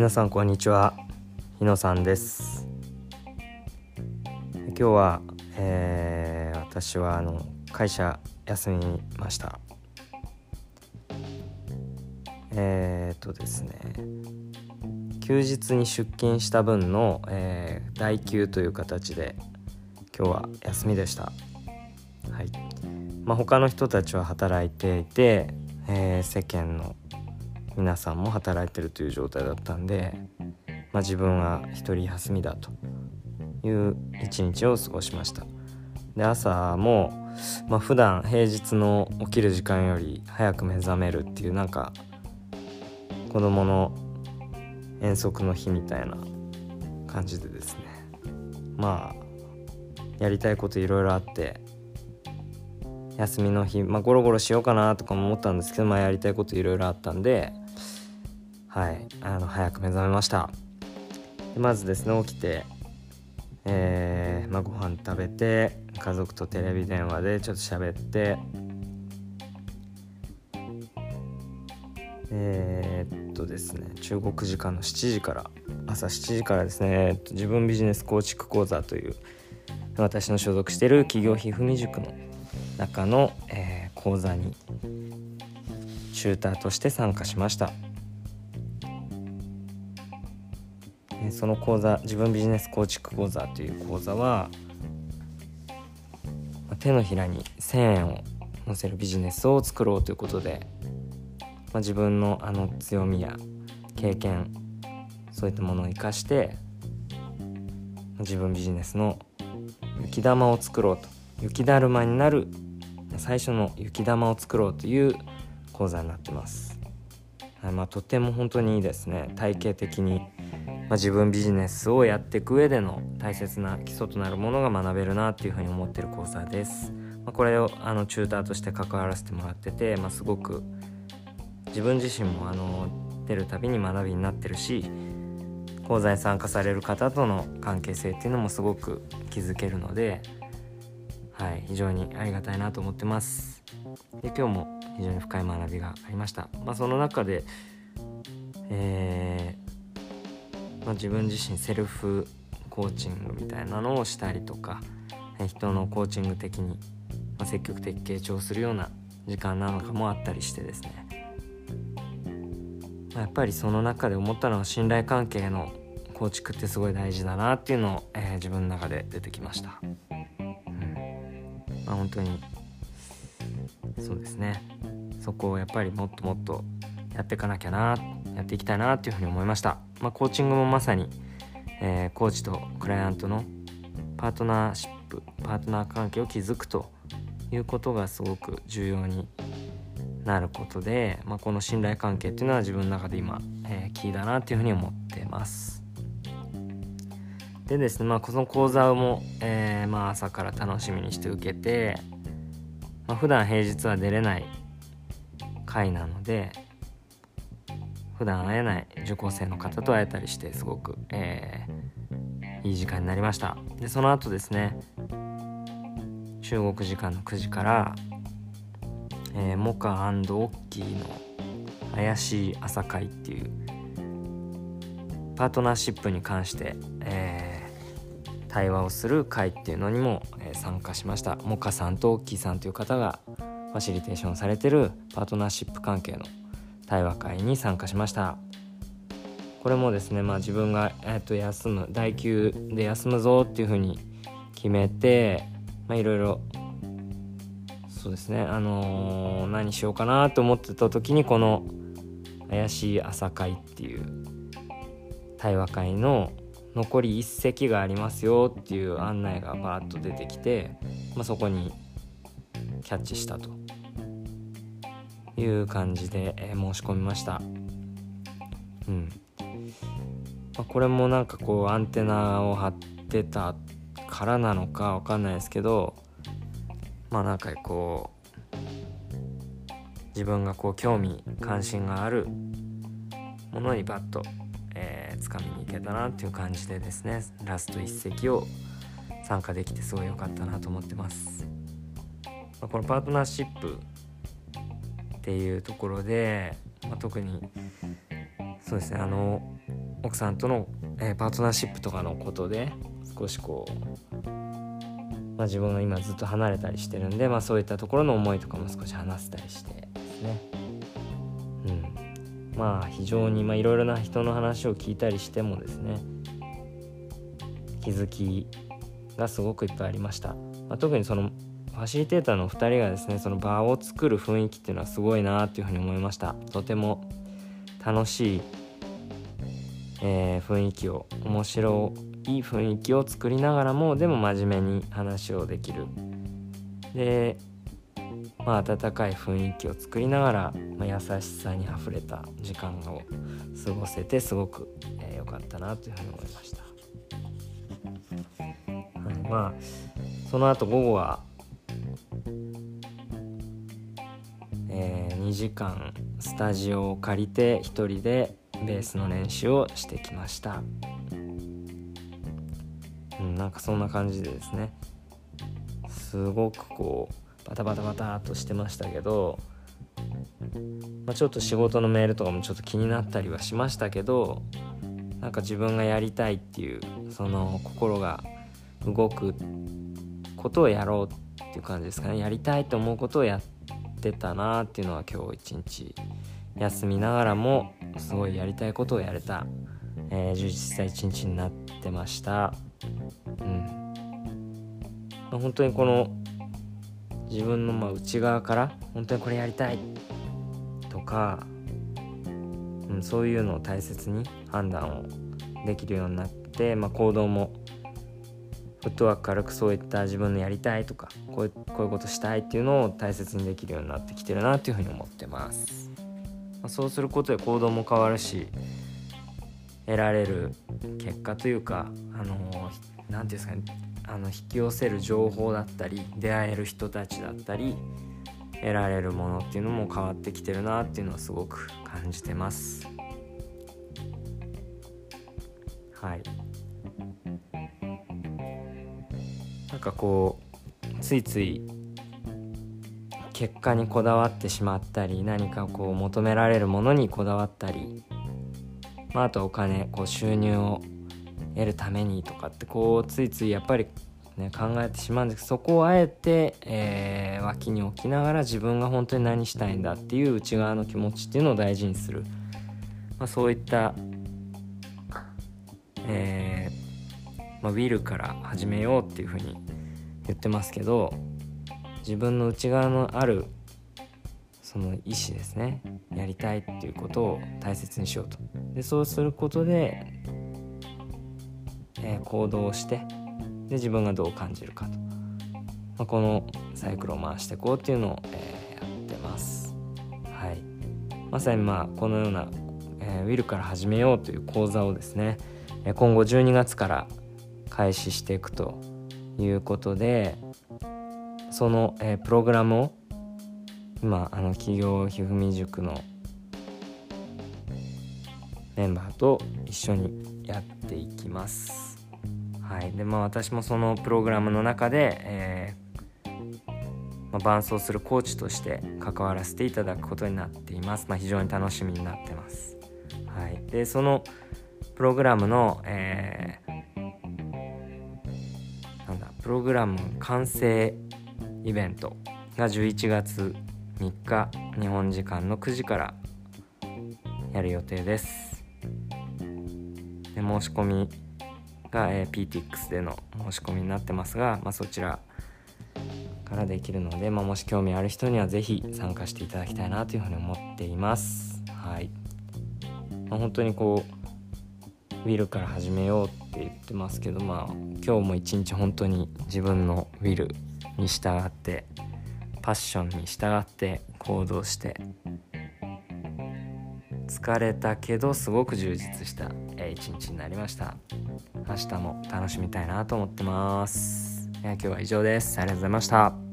皆さんこんにちは。日野さんです。今日は、えー、私はあの会社休みました。えー、っとですね休日に出勤した分の、えー、代休という形で今日は休みでした。はい。まあ、他の人たちは働いていて、えー、世間の皆さんも働いてるという状態だったんで、まあ、自分は一人休みだという一日を過ごしました。で朝も、まあ、普段平日の起きる時間より早く目覚めるっていうなんか子供の遠足の日みたいな感じでですね。まあやりたいこといろいろあって休みの日、まあ、ゴロゴロしようかなとかも思ったんですけど、まあ、やりたいこといろいろあったんではい。あの早く目覚めました。まずですね起きてえー、まあ、ご飯食べて家族とテレビ電話でちょっと喋ってえー、っとですね中国時間の7時から朝7時からですね自分ビジネス構築講座という私の所属している企業ひふみ塾の中の、えー、講座にチューターとして参加しました。その講座自分ビジネス構築講座という講座は手のひらに1,000円を載せるビジネスを作ろうということで、まあ、自分のあの強みや経験そういったものを生かして自分ビジネスの雪玉を作ろうと雪だるまになる最初の雪玉を作ろうという講座になってます、はいまあ、とても本当にいいですね。体系的にまあ、自分ビジネスをやっていく上での大切な基礎となるものが学べるなっていうふうに思ってる講座です。まあ、これをあのチューターとして関わらせてもらってて、まあ、すごく自分自身もあの出るたびに学びになってるし講座に参加される方との関係性っていうのもすごく気づけるので、はい、非常にありがたいなと思ってます。で今日も非常に深い学びがありました。まあ、その中で、えーまあ、自分自身セルフコーチングみたいなのをしたりとか人のコーチング的に、積極的傾聴するような時間なのかもあったりしてですね、ま、やっぱりその中で思ったのは信頼関係の構築ってすごい大事だなっていうのを、えー、自分の中で出てきました。うん。まあ、本当にそうですね。そこをやっぱりもっともっとやっていかなきゃなってやっていきたいなっていうふうに思いました、まあ、コーチングもまさに、えー、コーチとクライアントのパートナーシップパートナー関係を築くということがすごく重要になることで、まあ、この信頼関係っていうのは自分の中で今、えー、キーだなっていうふうに思ってます。でですねまあこの講座も、えー、まあ朝から楽しみにして受けて、まあ、普段平日は出れない会なので普段会えない受講生の方と会えたりしてすごく、えー、いい時間になりました。でその後ですね中国時間の9時から、えー、モカオッキーの怪しい朝会っていうパートナーシップに関して、えー、対話をする会っていうのにも、えー、参加しました。モカさんとオッキーさんという方がファシリテーションされてるパートナーシップ関係の対話会に参加しました。これもですね、まあ、自分が、えー、と休む代休で休むぞっていうふうに決めていろいろそうですねあのー、何しようかなと思ってた時にこの「怪しい朝会」っていう対話会の残り1席がありますよっていう案内がバーッと出てきて、まあ、そこにキャッチしたと。いう感じで、え、申し込みましたうん、ま、これもなんかこうアンテナを張ってたからなのかわかんないですけどまあなんかこう自分がこう興味関心があるものにバッと、えー、掴みに行けたなっていう感じでですねラスト一席を参加できてすごい良かったなと思ってます。ま、このパートナーシップっていうところで、まあ、特にそうですねあの奥さんとの、えー、パートナーシップとかのことで少しこう、まあ、自分が今ずっと離れたりしてるんで、まあ、そういったところの思いとかも少し話せたりしてですね。うん。まあ非常にいろいろな人の話を聞いたりしてもですね気づきがすごくいっぱいありました、まあ、特にそのァシリテーターの2人がですねその場を作る雰囲気っていうのはすごいなっていうふうに思いました。とても楽しい、えー、雰囲気を面白い雰囲気を作りながらもでも真面目に話をできる。でまあ温かい雰囲気を作りながら、まあ、優しさにあふれた時間を過ごせてすごく良、えー、かったなというふうに思いました、はい、まあその後午後は2時間スタジオを借りて1人でベースの練習をしてきました。うんなんかそんな感じでですね。すごくこうバタバタバタっとしてましたけど、まあ、ちょっと仕事のメールとかもちょっと気になったりはしましたけどなんか自分がやりたいっていうその心が動くことをやろうっていう感じですかね。やりたいと思うことをやってってたなっていうのは今日一日休みながらもすごいやりたいことをやれた、えー、充実した一日になってました。うん。本当にこの自分のまあ内側から本当にこれやりたいとか、うん、そういうのを大切に判断をできるようになって、まあ、行動もフットワーク軽くそういった自分のやりたいとかこういうこういうことしたいっていうのを大切にできるようになってきてるなっていうふうに思ってます、まあ、そうすることで行動も変わるし得られる結果というかあの何て言うんですかねあの引き寄せる情報だったり出会える人たちだったり得られるものっていうのも変わってきてるなっていうのはすごく感じてます。はい。かこうついつい結果にこだわってしまったり何かこう求められるものにこだわったり、まあ、あとお金こう収入を得るためにとかってこうついついやっぱり、ね、考えてしまうんですけどそこをあえて、えー、脇に置きながら自分が本当に何したいんだっていう内側の気持ちっていうのを大事にする、まあ、そういった、えーまあ、ウィルから始めようっていうふうに言ってますけど自分の内側のあるその意思ですね。やりたいっていうことを大切にしようと。でそうすることで、えー、行動をしてで自分がどう感じるかと、まあ、このサイクルを回していこうっていうのを、えー、やってます。はい。まさにまあこのような、えー、ウィルから始めようという講座をですね今後12月から開始していくということでその、えー、プログラムを今あの企業ひふみ塾のメンバーと一緒にやっていきます。はい。でまあ私もそのプログラムの中で、えーまあ、伴走するコーチとして関わらせていただくことになっています、まあ、非常に楽しみになってます。はい。でそのプログラムの、えー、ログラム完成イベントが11月3日日本時間の9時からやる予定です。で申し込みが、えー、PTX での申し込みになってますが、まあ、そちらからできるので、まあ、もし興味ある人には是非参加していただきたいなというふうに思っています。はい、まあ、本当にこうウィルから始めようって言ってますけどまあ今日も一日本当に自分のウィルに従ってパッションに従って行動して疲れたけどすごく充実した一日になりました。明日も楽しみたいなと思ってます。今日は以上です。ありがとうございました。